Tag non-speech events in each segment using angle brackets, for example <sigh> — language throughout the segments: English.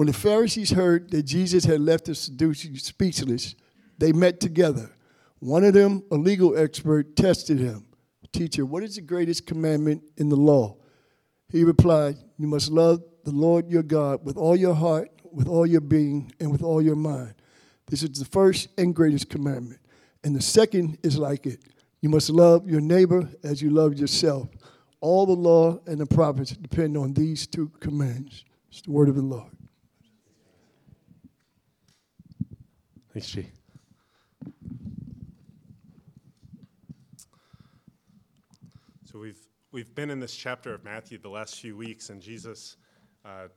When the Pharisees heard that Jesus had left the Sadducees speechless, they met together. One of them, a legal expert, tested him. Teacher, what is the greatest commandment in the law? He replied, You must love the Lord your God with all your heart, with all your being, and with all your mind. This is the first and greatest commandment. And the second is like it you must love your neighbor as you love yourself. All the law and the prophets depend on these two commands. It's the word of the Lord. Thanks, G. So we've we've been in this chapter of Matthew the last few weeks, and Jesus uh,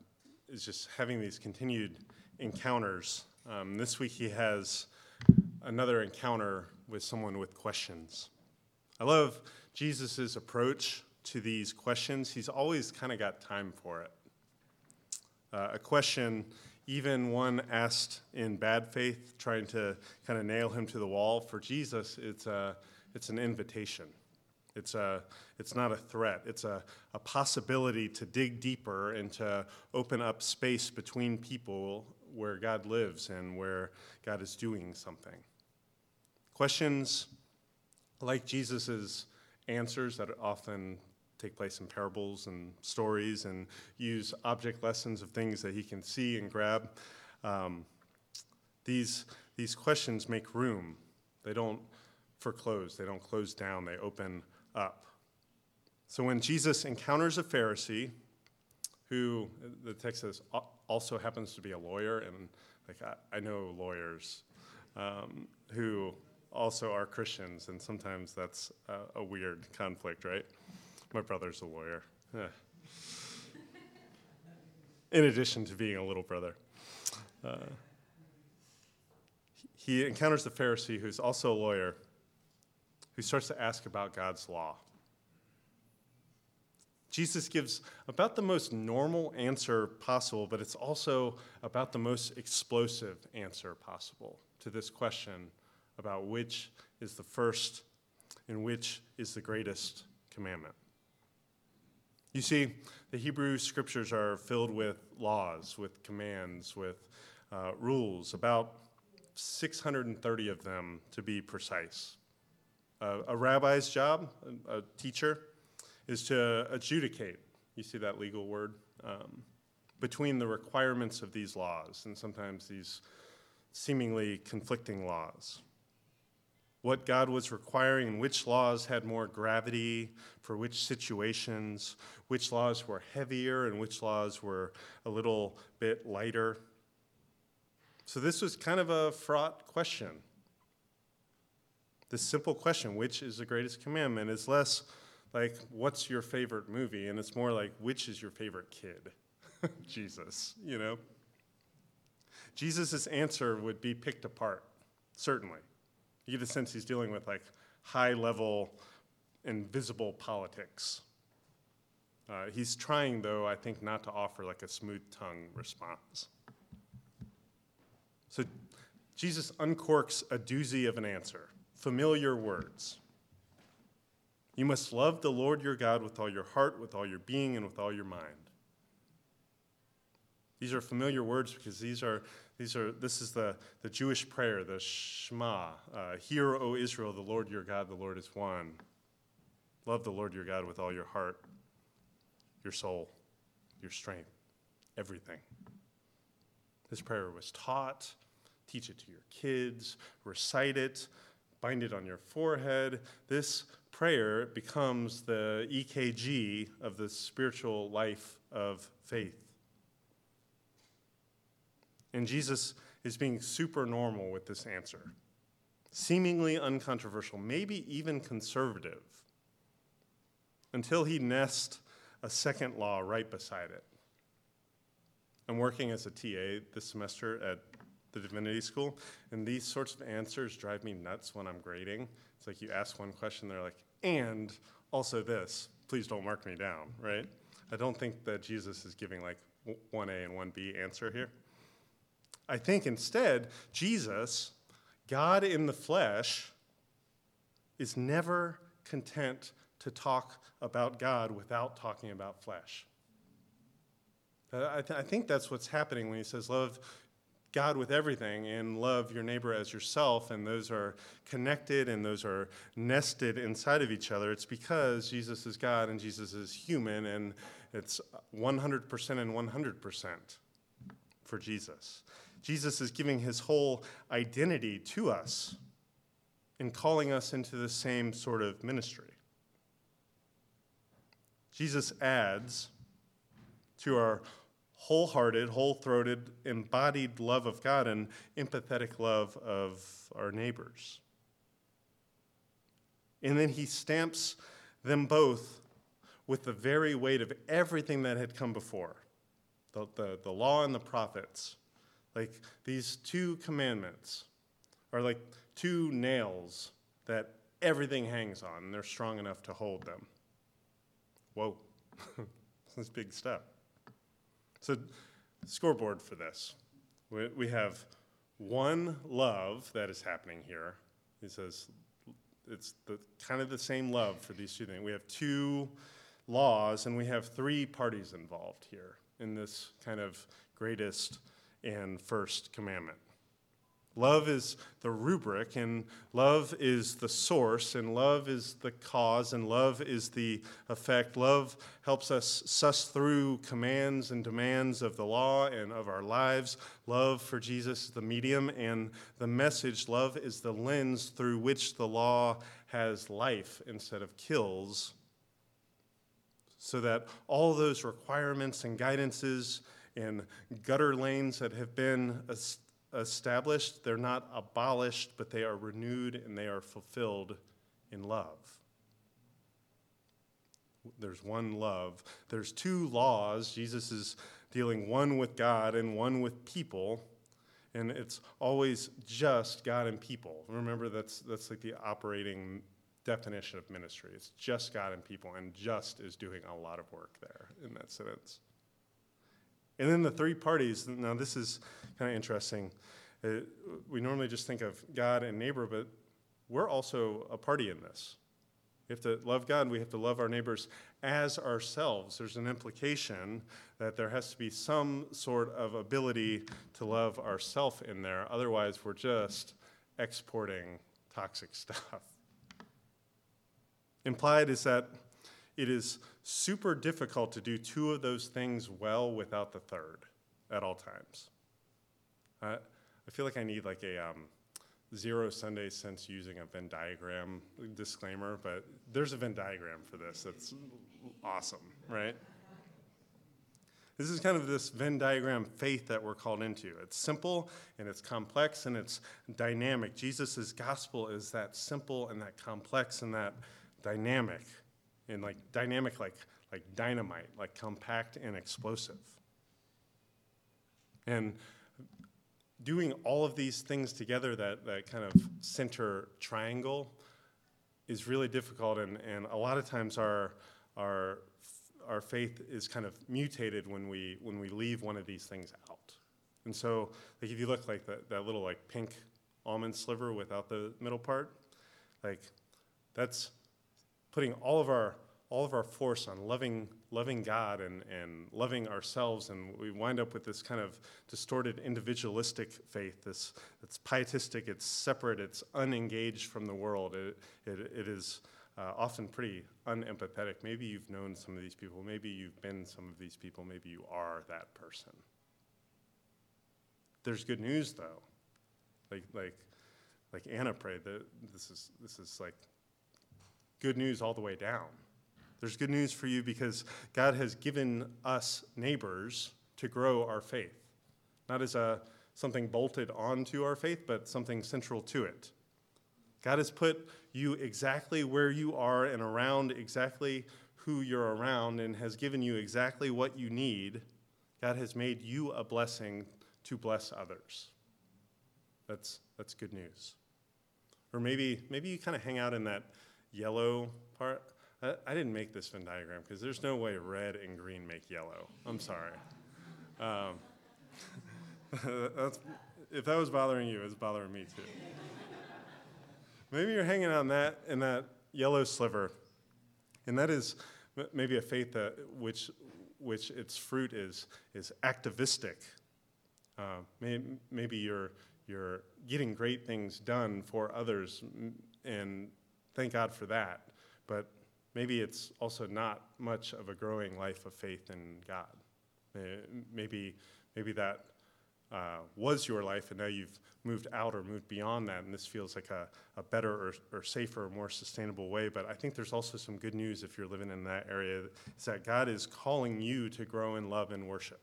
is just having these continued encounters. Um, this week he has another encounter with someone with questions. I love Jesus' approach to these questions. He's always kind of got time for it. Uh, a question, even one asked in bad faith, trying to kind of nail him to the wall, for Jesus, it's, a, it's an invitation. It's, a, it's not a threat. It's a, a possibility to dig deeper and to open up space between people where God lives and where God is doing something. Questions like Jesus' answers that often take place in parables and stories and use object lessons of things that he can see and grab. Um, these, these questions make room. They don't foreclose, they don't close down, they open up. So when Jesus encounters a Pharisee, who the text says also happens to be a lawyer, and like I, I know lawyers um, who also are Christians, and sometimes that's a, a weird conflict, right? My brother's a lawyer. In addition to being a little brother. Uh, he encounters the Pharisee, who's also a lawyer, who starts to ask about God's law. Jesus gives about the most normal answer possible, but it's also about the most explosive answer possible to this question about which is the first and which is the greatest commandment. You see, the Hebrew scriptures are filled with laws, with commands, with uh, rules, about 630 of them to be precise. Uh, a rabbi's job, a, a, teacher, is to adjudicate, you see that legal word, um, between the requirements of these laws and sometimes these seemingly conflicting laws what God was requiring and which laws had more gravity for which situations, which laws were heavier and which laws were a little bit lighter. So, this was kind of a fraught question. This simple question, which is the greatest commandment, is less like, what's your favorite movie? And it's more like, which is your favorite kid? <laughs> Jesus, you know? Jesus' answer would be picked apart, certainly. You get a sense he's dealing with like high level invisible politics. Uh, he's trying, though, I think, not to offer like a smooth tongue response. So Jesus uncorks a doozy of an answer familiar words. You must love the Lord your God with all your heart, with all your being, and with all your mind. These are familiar words because these are these are, this is the, the Jewish prayer, the Shema. Uh, Hear, O Israel, the Lord your God, the Lord is one. Love the Lord your God with all your heart, your soul, your strength, everything. This prayer was taught. Teach it to your kids, recite it, bind it on your forehead. This prayer becomes the EKG of the spiritual life of faith. And Jesus is being super normal with this answer, seemingly uncontroversial, maybe even conservative, until he nests a second law right beside it. I'm working as a TA this semester at the divinity school, and these sorts of answers drive me nuts when I'm grading. It's like you ask one question, they're like, and also this, please don't mark me down, right? I don't think that Jesus is giving like 1A and 1B answer here. I think instead, Jesus, God in the flesh, is never content to talk about God without talking about flesh. Uh, I, th- I think that's what's happening when he says, Love God with everything and love your neighbor as yourself, and those are connected and those are nested inside of each other. It's because Jesus is God and Jesus is human, and it's 100% and 100% for Jesus. Jesus is giving his whole identity to us and calling us into the same sort of ministry. Jesus adds to our wholehearted, whole throated, embodied love of God and empathetic love of our neighbors. And then he stamps them both with the very weight of everything that had come before the, the, the law and the prophets. Like these two commandments are like two nails that everything hangs on, and they're strong enough to hold them. Whoa, <laughs> this is big step. So, scoreboard for this. We, we have one love that is happening here. He says it's the, kind of the same love for these two things. We have two laws, and we have three parties involved here in this kind of greatest and first commandment. Love is the rubric, and love is the source, and love is the cause, and love is the effect. Love helps us suss through commands and demands of the law and of our lives. Love for Jesus is the medium, and the message. Love is the lens through which the law has life instead of kills, so that all those requirements and guidances and gutter lanes that have been established, they're not abolished, but they are renewed and they are fulfilled in love. There's one love. There's two laws. Jesus is dealing one with God and one with people, and it's always just God and people. Remember, that's, that's like the operating definition of ministry. It's just God and people, and just is doing a lot of work there in that sentence. And then the three parties, now this is kind of interesting. Uh, we normally just think of God and neighbor, but we're also a party in this. We have to love God, we have to love our neighbors as ourselves. There's an implication that there has to be some sort of ability to love ourself in there. Otherwise, we're just exporting toxic <laughs> stuff. Implied is that it is super difficult to do two of those things well without the third at all times. Uh, I feel like I need like a um, zero Sunday sense using a Venn diagram disclaimer, but there's a Venn diagram for this. That's awesome, right? This is kind of this Venn diagram faith that we're called into. It's simple and it's complex and it's dynamic. Jesus' gospel is that simple and that complex and that dynamic and like dynamic like like dynamite, like compact and explosive. And doing all of these things together, that, that kind of center triangle, is really difficult. And, and a lot of times our, our, our faith is kind of mutated when we, when we leave one of these things out. And so, like if you look like that, that little like pink almond sliver without the middle part, like that's putting all of our all of our force on loving loving God and, and loving ourselves, and we wind up with this kind of distorted individualistic faith. This it's pietistic, it's separate, it's unengaged from the world. It, it, it is uh, often pretty unempathetic. Maybe you've known some of these people. Maybe you've been some of these people. Maybe you are that person. There's good news though. Like like like Anna prayed that this is this is like good news all the way down. There's good news for you because God has given us neighbors to grow our faith, not as a something bolted onto our faith, but something central to it. God has put you exactly where you are and around exactly who you're around and has given you exactly what you need. God has made you a blessing to bless others. That's, that's good news. Or maybe, maybe you kind of hang out in that yellow part. I, I didn't make this Venn diagram because there's no way red and green make yellow. I'm sorry. Um, <laughs> if that was bothering you, it's bothering me too. maybe you're hanging on that in that yellow sliver, and that is maybe a faith that which which its fruit is, is activistic. Uh, may, maybe you're, you're getting great things done for others, and thank God for that. But maybe it's also not much of a growing life of faith in God. Maybe, maybe that uh, was your life, and now you've moved out or moved beyond that, and this feels like a, a better or, or safer or more sustainable way. But I think there's also some good news if you're living in that area is that God is calling you to grow in love and worship.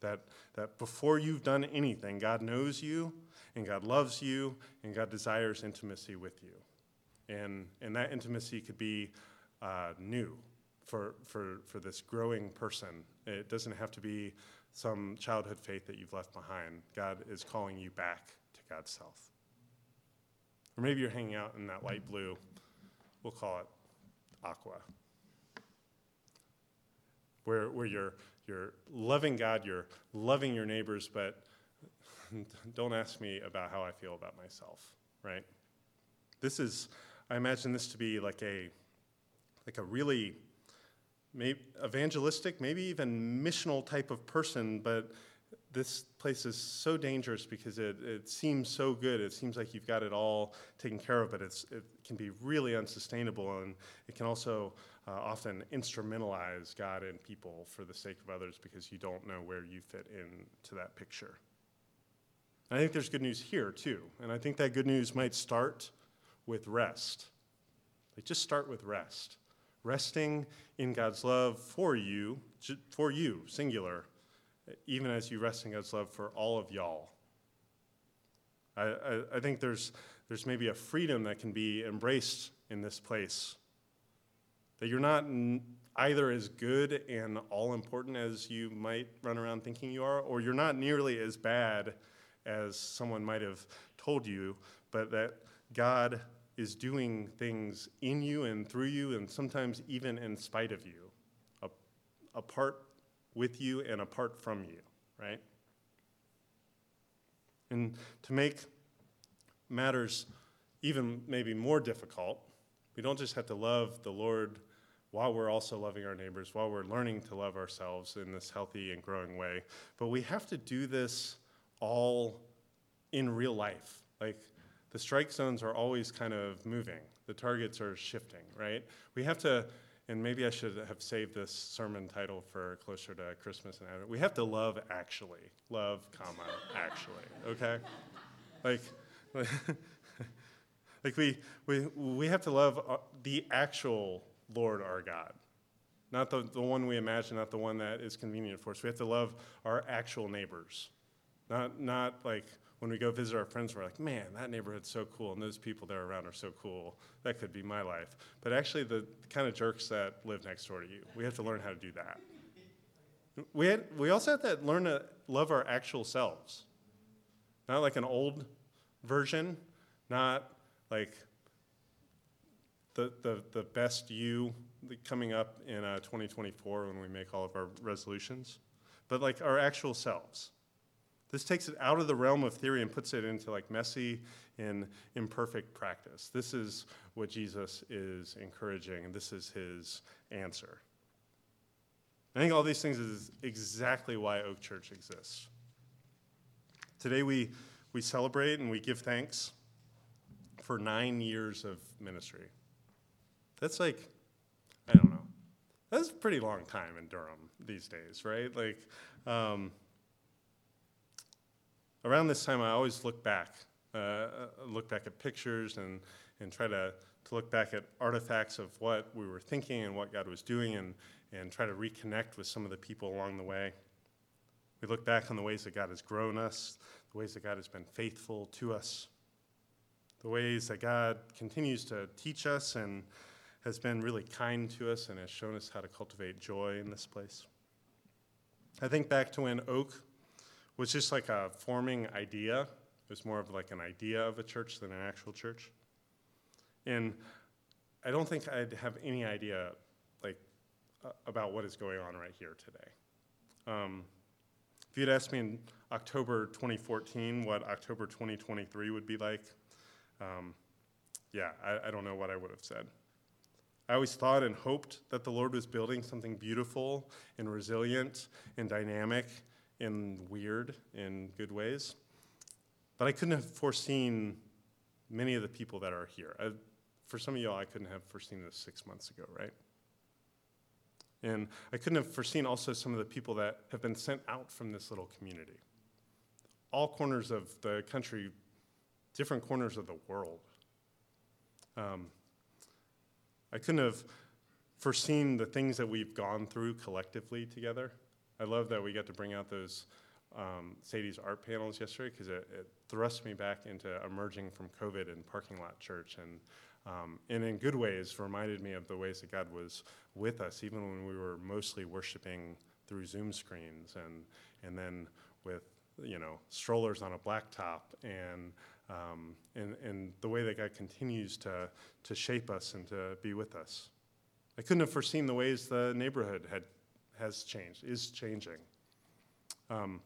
That, that before you've done anything, God knows you, and God loves you, and God desires intimacy with you. And, and that intimacy could be uh, new for, for, for this growing person. It doesn't have to be some childhood faith that you've left behind. God is calling you back to God's self. Or maybe you're hanging out in that light blue, we'll call it aqua, where, where you're, you're loving God, you're loving your neighbors, but <laughs> don't ask me about how I feel about myself, right? This is, I imagine this to be like a, like a really evangelistic, maybe even missional type of person, but this place is so dangerous because it, it seems so good. It seems like you've got it all taken care of, but it's, it can be really unsustainable, and it can also uh, often instrumentalize God and people for the sake of others because you don't know where you fit into that picture. I think there's good news here, too, and I think that good news might start with rest. Like, just start with rest resting in God's love for you, for you, singular, even as you rest in God's love for all of y'all. I, I, I, think there's, there's maybe a freedom that can be embraced in this place. That you're not either as good and all important as you might run around thinking you are, or you're not nearly as bad as someone might have told you, but that God is doing things in you and through you, and sometimes even in spite of you, apart with you and apart from you, right? And to make matters even maybe more difficult, we don't just have to love the Lord while we're also loving our neighbors, while we're learning to love ourselves in this healthy and growing way, but we have to do this all in real life. Like, the strike zones are always kind of moving. The targets are shifting, right? We have to, and maybe I should have saved this sermon title for closer to Christmas and Advent. We have to love actually. Love, comma, actually, okay? Like, <laughs> like we, we, we have to love uh, the actual Lord our God. Not the, the one we imagine, not the one that is convenient for us. We have to love our actual neighbors. Not, not like when we go visit our friends, we're like, man, that neighborhood's so cool, and those people there around are so cool. That could be my life. But actually, the kind of jerks that live next door to you, we have to learn how to do that. We, had, we also have to learn to love our actual selves. Not like an old version, not like the, the, the best you coming up in uh, 2024 when we make all of our resolutions, but like our actual selves. This takes it out of the realm of theory and puts it into like messy and imperfect practice. This is what Jesus is encouraging, and this is his answer. I think all these things is exactly why Oak Church exists. Today we, we celebrate and we give thanks for nine years of ministry. That's like, I don't know, that's a pretty long time in Durham these days, right? Like, um, around this time, I always look back, uh, uh, look back at pictures and, and try to, to look back at artifacts of what we were thinking and what God was doing and, and try to reconnect with some of the people along the way. We look back on the ways that God has grown us, the ways that God has been faithful to us, the ways that God continues to teach us and has been really kind to us and has shown us how to cultivate joy in this place. I think back to when Oak was just like a forming idea. It was more of like an idea of a church than an actual church. And I don't think I'd have any idea like uh, about what is going on right here today. Um, if you'd asked me in October 2014 what October 2023 would be like, um, yeah, I, I, don't know what I would have said. I always thought and hoped that the Lord was building something beautiful and resilient and dynamic and weird in good ways. But I couldn't have foreseen many of the people that are here. I, for some of y'all, I couldn't have foreseen this six months ago, right? And I couldn't have foreseen also some of the people that have been sent out from this little community. All corners of the country, different corners of the world. Um, I couldn't have foreseen the things that we've gone through collectively together. I love that we got to bring out those um, Sadie's art panels yesterday because it, it, thrust me back into emerging from COVID and parking lot church and um, and in good ways reminded me of the ways that God was with us even when we were mostly worshiping through Zoom screens and and then with you know strollers on a blacktop and um, and, and the way that God continues to, to shape us and to be with us. I couldn't have foreseen the ways the neighborhood had, has changed, is changing. Um,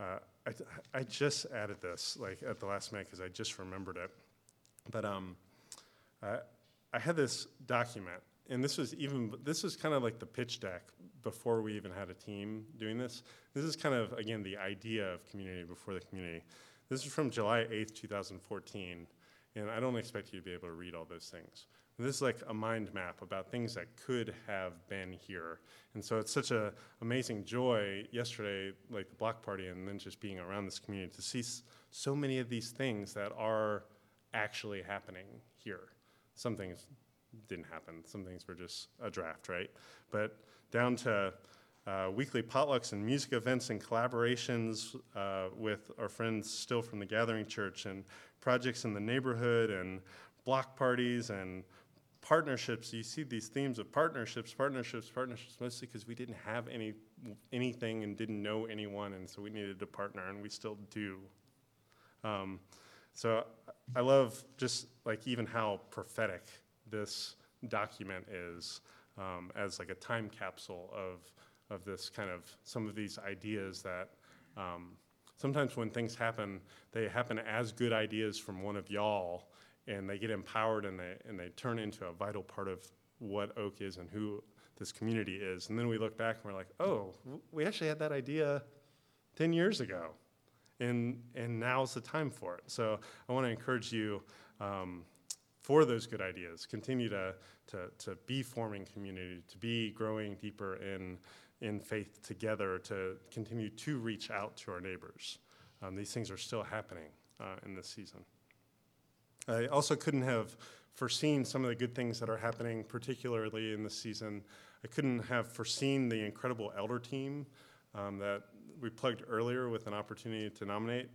uh, I, I just added this like at the last minute because I just remembered it. But um, uh, I had this document, and this was even this was kind of like the pitch deck before we even had a team doing this. This is kind of again the idea of community before the community. This is from July 8th, 2014, and I don't expect you to be able to read all those things. This is like a mind map about things that could have been here. And so it's such an amazing joy yesterday, like the block party, and then just being around this community to see so many of these things that are actually happening here. Some things didn't happen, some things were just a draft, right? But down to uh, weekly potlucks and music events and collaborations uh, with our friends still from the Gathering Church and projects in the neighborhood and block parties and partnerships. You see these themes of partnerships, partnerships, partnerships, mostly because we didn't have any anything and didn't know anyone, and so we needed to partner, and we still do. Um, so I love just like even how prophetic this document is um, as like a time capsule of of this kind of some of these ideas that um, sometimes when things happen, they happen as good ideas from one of y'all, and they get empowered and they and they turn into a vital part of what Oak is and who this community is. And then we look back and we're like, oh, we actually had that idea 10 years ago, and and now's the time for it. So I want to encourage you. Um, for those good ideas, continue to, to, to be forming community, to be growing deeper in in faith together to continue to reach out to our neighbors. Um, these things are still happening uh, in this season. I also couldn't have foreseen some of the good things that are happening, particularly in this season. I couldn't have foreseen the incredible elder team um, that we plugged earlier with an opportunity to nominate.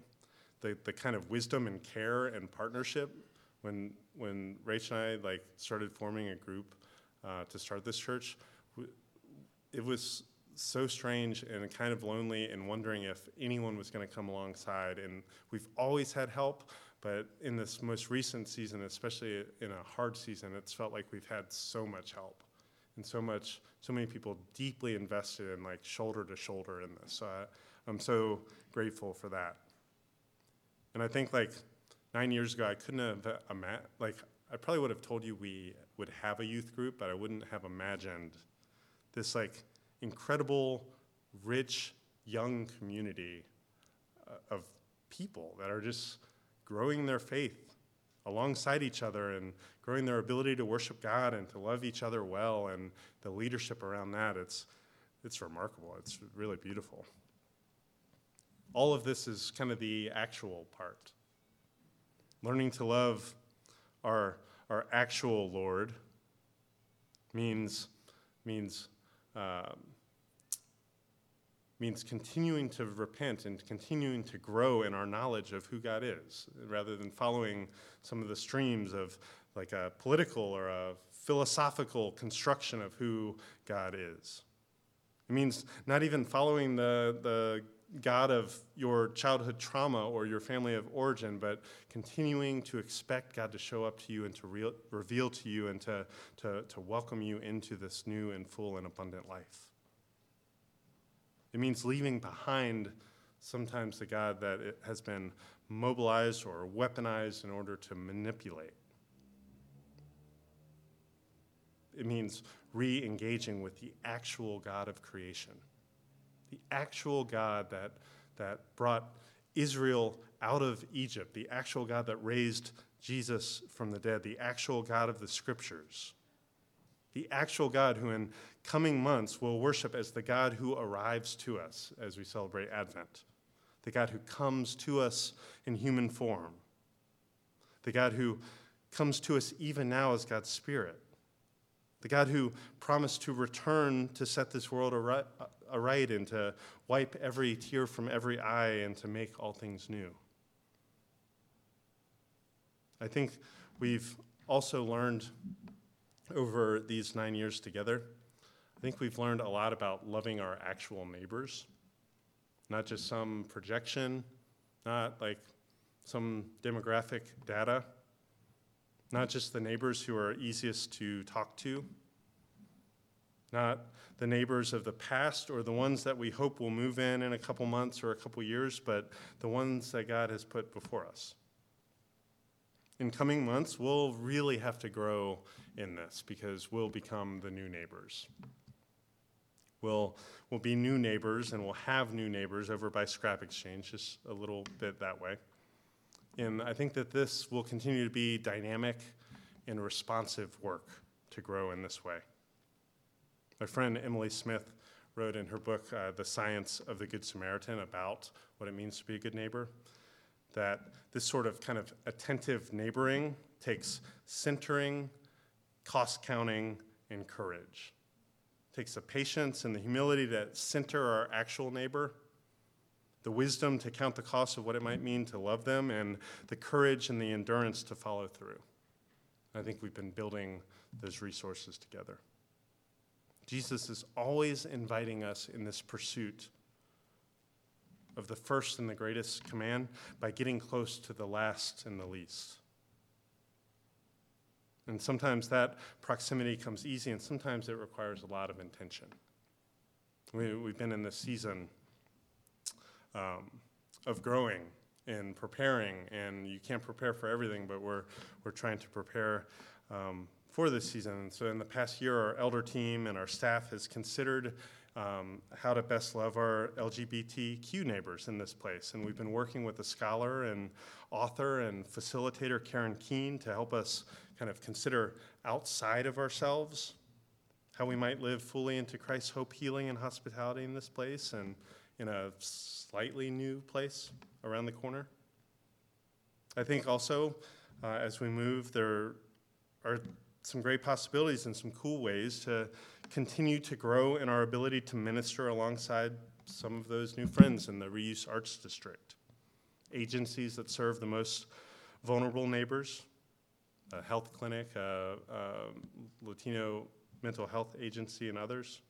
The, the kind of wisdom and care and partnership when when Rach and I like started forming a group uh, to start this church, it was so strange and kind of lonely and wondering if anyone was going to come alongside. And we've always had help, but in this most recent season, especially in a hard season, it's felt like we've had so much help and so much, so many people deeply invested in like shoulder to shoulder in this. So I, I'm so grateful for that. And I think like nine years ago, I couldn't have imagined, like, I probably would have told you we would have a youth group, but I wouldn't have imagined this like incredible, rich, young community uh, of people that are just growing their faith alongside each other and growing their ability to worship God and to love each other well and the leadership around that. It's, it's remarkable. It's really beautiful. All of this is kind of the actual part. Learning to love our, our actual Lord means, means um, means continuing to repent and continuing to grow in our knowledge of who God is, rather than following some of the streams of like a political or a philosophical construction of who God is. It means not even following the, the God of your childhood trauma or your family of origin, but continuing to expect God to show up to you and to re- reveal to you and to, to, to welcome you into this new and full and abundant life. It means leaving behind sometimes the God that has been mobilized or weaponized in order to manipulate. it means re engaging with the actual God of creation. The actual God that, that brought Israel out of Egypt, the actual God that raised Jesus from the dead, the actual God of the scriptures, the actual God who in coming months will worship as the God who arrives to us as we celebrate Advent, the God who comes to us in human form, the God who comes to us even now as God's Spirit, the God who promised to return to set this world uh, aright and to wipe every tear from every eye and to make all things new. I think we've also learned over these nine years together, I think we've learned a lot about loving our actual neighbors, not just some projection, not like some demographic data, not just the neighbors who are easiest to talk to, not the neighbors of the past or the ones that we hope will move in in a couple months or a couple years, but the ones that God has put before us. In coming months, we'll really have to grow in this because we'll become the new neighbors. We'll, we'll be new neighbors and we'll have new neighbors over by Scrap Exchange, just a little bit that way. And I think that this will continue to be dynamic and responsive work to grow in this way. My friend Emily Smith wrote in her book, uh, The Science of the Good Samaritan, about what it means to be a good neighbor, that this sort of kind of attentive neighboring takes centering, cost counting, and courage. It takes the patience and the humility to center our actual neighbor the wisdom to count the cost of what it might mean to love them, and the courage and the endurance to follow through. I think we've been building those resources together. Jesus is always inviting us in this pursuit of the first and the greatest command by getting close to the last and the least. And sometimes that proximity comes easy, and sometimes it requires a lot of intention. We, have been in this season um, of growing and preparing, and you can't prepare for everything, but we're, we're trying to prepare um, for this season. So, in the past year, our elder team and our staff has considered um, how to best love our LGBTQ neighbors in this place. And we've been working with a scholar and author and facilitator, Karen Keen, to help us kind of consider outside of ourselves how we might live fully into Christ's hope, healing, and hospitality in this place. And in a slightly new place around the corner. I think also, uh, as we move, there are some great possibilities and some cool ways to continue to grow in our ability to minister alongside some of those new friends in the Reuse Arts District. Agencies that serve the most vulnerable neighbors, a health clinic, a, a Latino mental health agency, and others.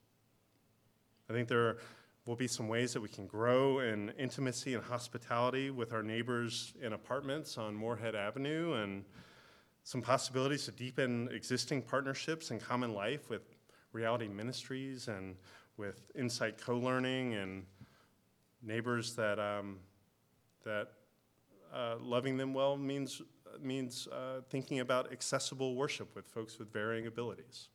I think there will be some ways that we can grow in intimacy and hospitality with our neighbors in apartments on Morehead Avenue and some possibilities to deepen existing partnerships and common life with reality ministries and with insight co-learning and neighbors that um, that uh, loving them well means means uh, thinking about accessible worship with folks with varying abilities.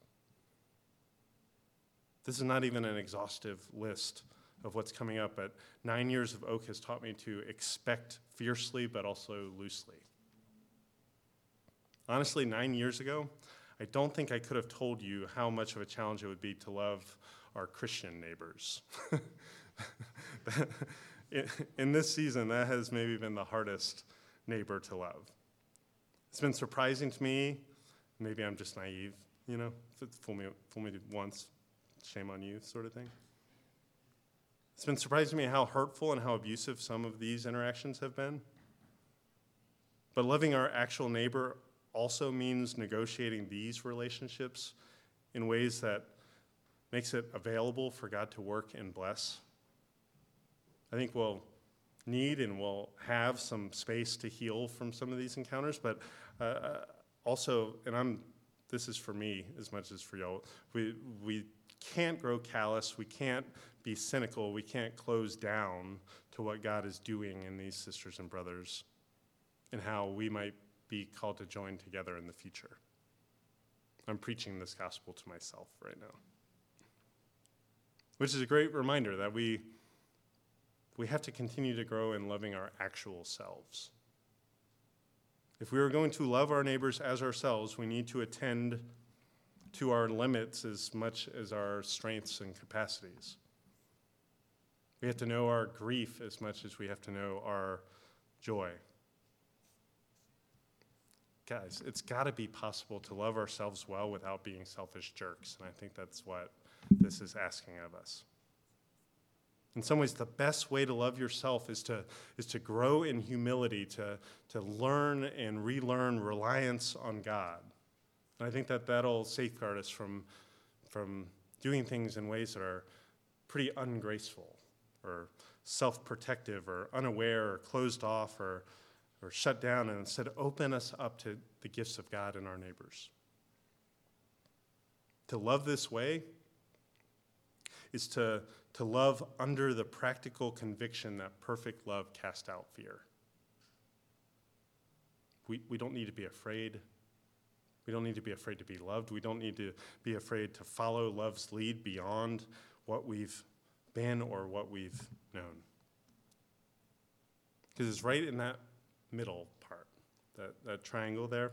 This is not even an exhaustive list of what's coming up, but nine years of Oak has taught me to expect fiercely but also loosely. Honestly, nine years ago, I don't think I could have told you how much of a challenge it would be to love our Christian neighbors. <laughs> in this season, that has maybe been the hardest neighbor to love. It's been surprising to me. Maybe I'm just naive, you know, fool me, fool me once, shame on you, sort of thing. It's been surprising to me how hurtful and how abusive some of these interactions have been. But loving our actual neighbor also means negotiating these relationships in ways that makes it available for God to work and bless. I think we'll need and we'll have some space to heal from some of these encounters, but uh, uh also, and I'm this is for me as much as for y'all. We we can't grow callous. We can't be cynical. We can't close down to what God is doing in these sisters and brothers and how we might be called to join together in the future. I'm preaching this gospel to myself right now. Which is a great reminder that we, we have to continue to grow in loving our actual selves. If we are going to love our neighbors as ourselves, we need to attend to our limits as much as our strengths and capacities. We have to know our grief as much as we have to know our joy. Guys, it's got to be possible to love ourselves well without being selfish jerks, and I think that's what this is asking of us. In some ways, the best way to love yourself is to, is to grow in humility, to, to learn and relearn reliance on God. And I think that that'll safeguard us from, from doing things in ways that are pretty ungraceful or self protective or unaware or closed off or, or shut down, and instead open us up to the gifts of God and our neighbors. To love this way is to, to love under the practical conviction that perfect love casts out fear. We, we don't need to be afraid. We don't need to be afraid to be loved. We don't need to be afraid to follow love's lead beyond what we've been or what we've known. Because it's right in that middle part, that, that triangle there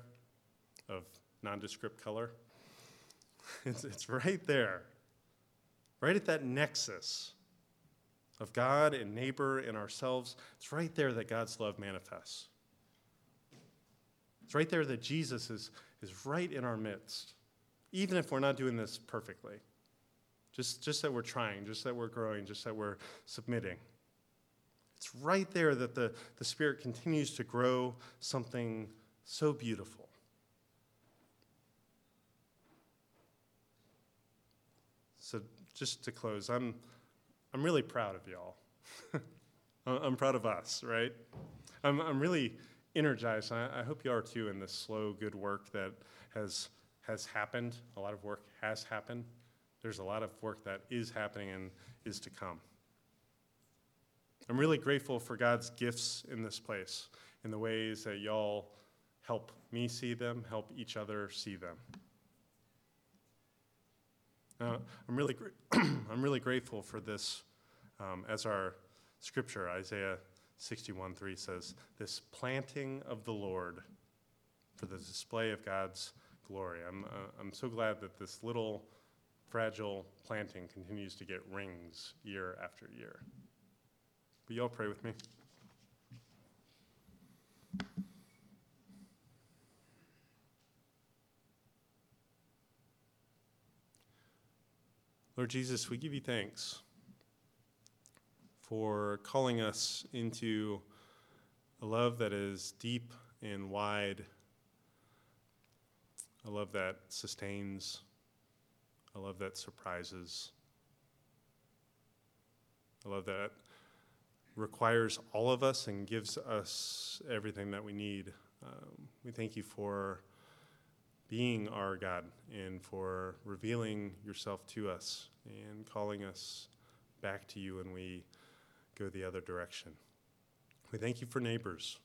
of nondescript color. <laughs> It's, it's right there right at that nexus of God and neighbor and ourselves, it's right there that God's love manifests. It's right there that Jesus is, is right in our midst, even if we're not doing this perfectly. Just, just that we're trying, just that we're growing, just that we're submitting. It's right there that the, the Spirit continues to grow something so beautiful. So just to close, I'm, I'm really proud of y'all. <laughs> I'm proud of us, right? I'm, I'm really energized. I, I hope you are too in this slow, good work that has, has happened. A lot of work has happened. There's a lot of work that is happening and is to come. I'm really grateful for God's gifts in this place, in the ways that y'all help me see them, help each other see them. Uh, I'm, really <clears throat> I'm really grateful for this um, as our scripture, Isaiah 61 3 says, This planting of the Lord for the display of God's glory. I'm, uh, I'm so glad that this little fragile planting continues to get rings year after year. Will you all pray with me? Lord Jesus, we give you thanks for calling us into a love that is deep and wide, a love that sustains, a love that surprises, a love that requires all of us and gives us everything that we need. Um, we thank you for being our God and for revealing yourself to us and calling us back to you when we go the other direction. We thank you for neighbors,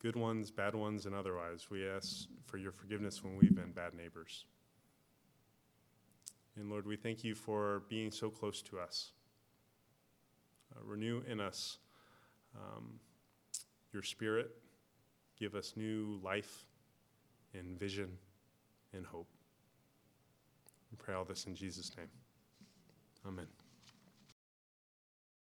good ones, bad ones, and otherwise. We ask for your forgiveness when we've been bad neighbors. And Lord, we thank you for being so close to us. Uh, renew in us um, your spirit, give us new life in vision and hope. We pray all this in Jesus' name. Amen.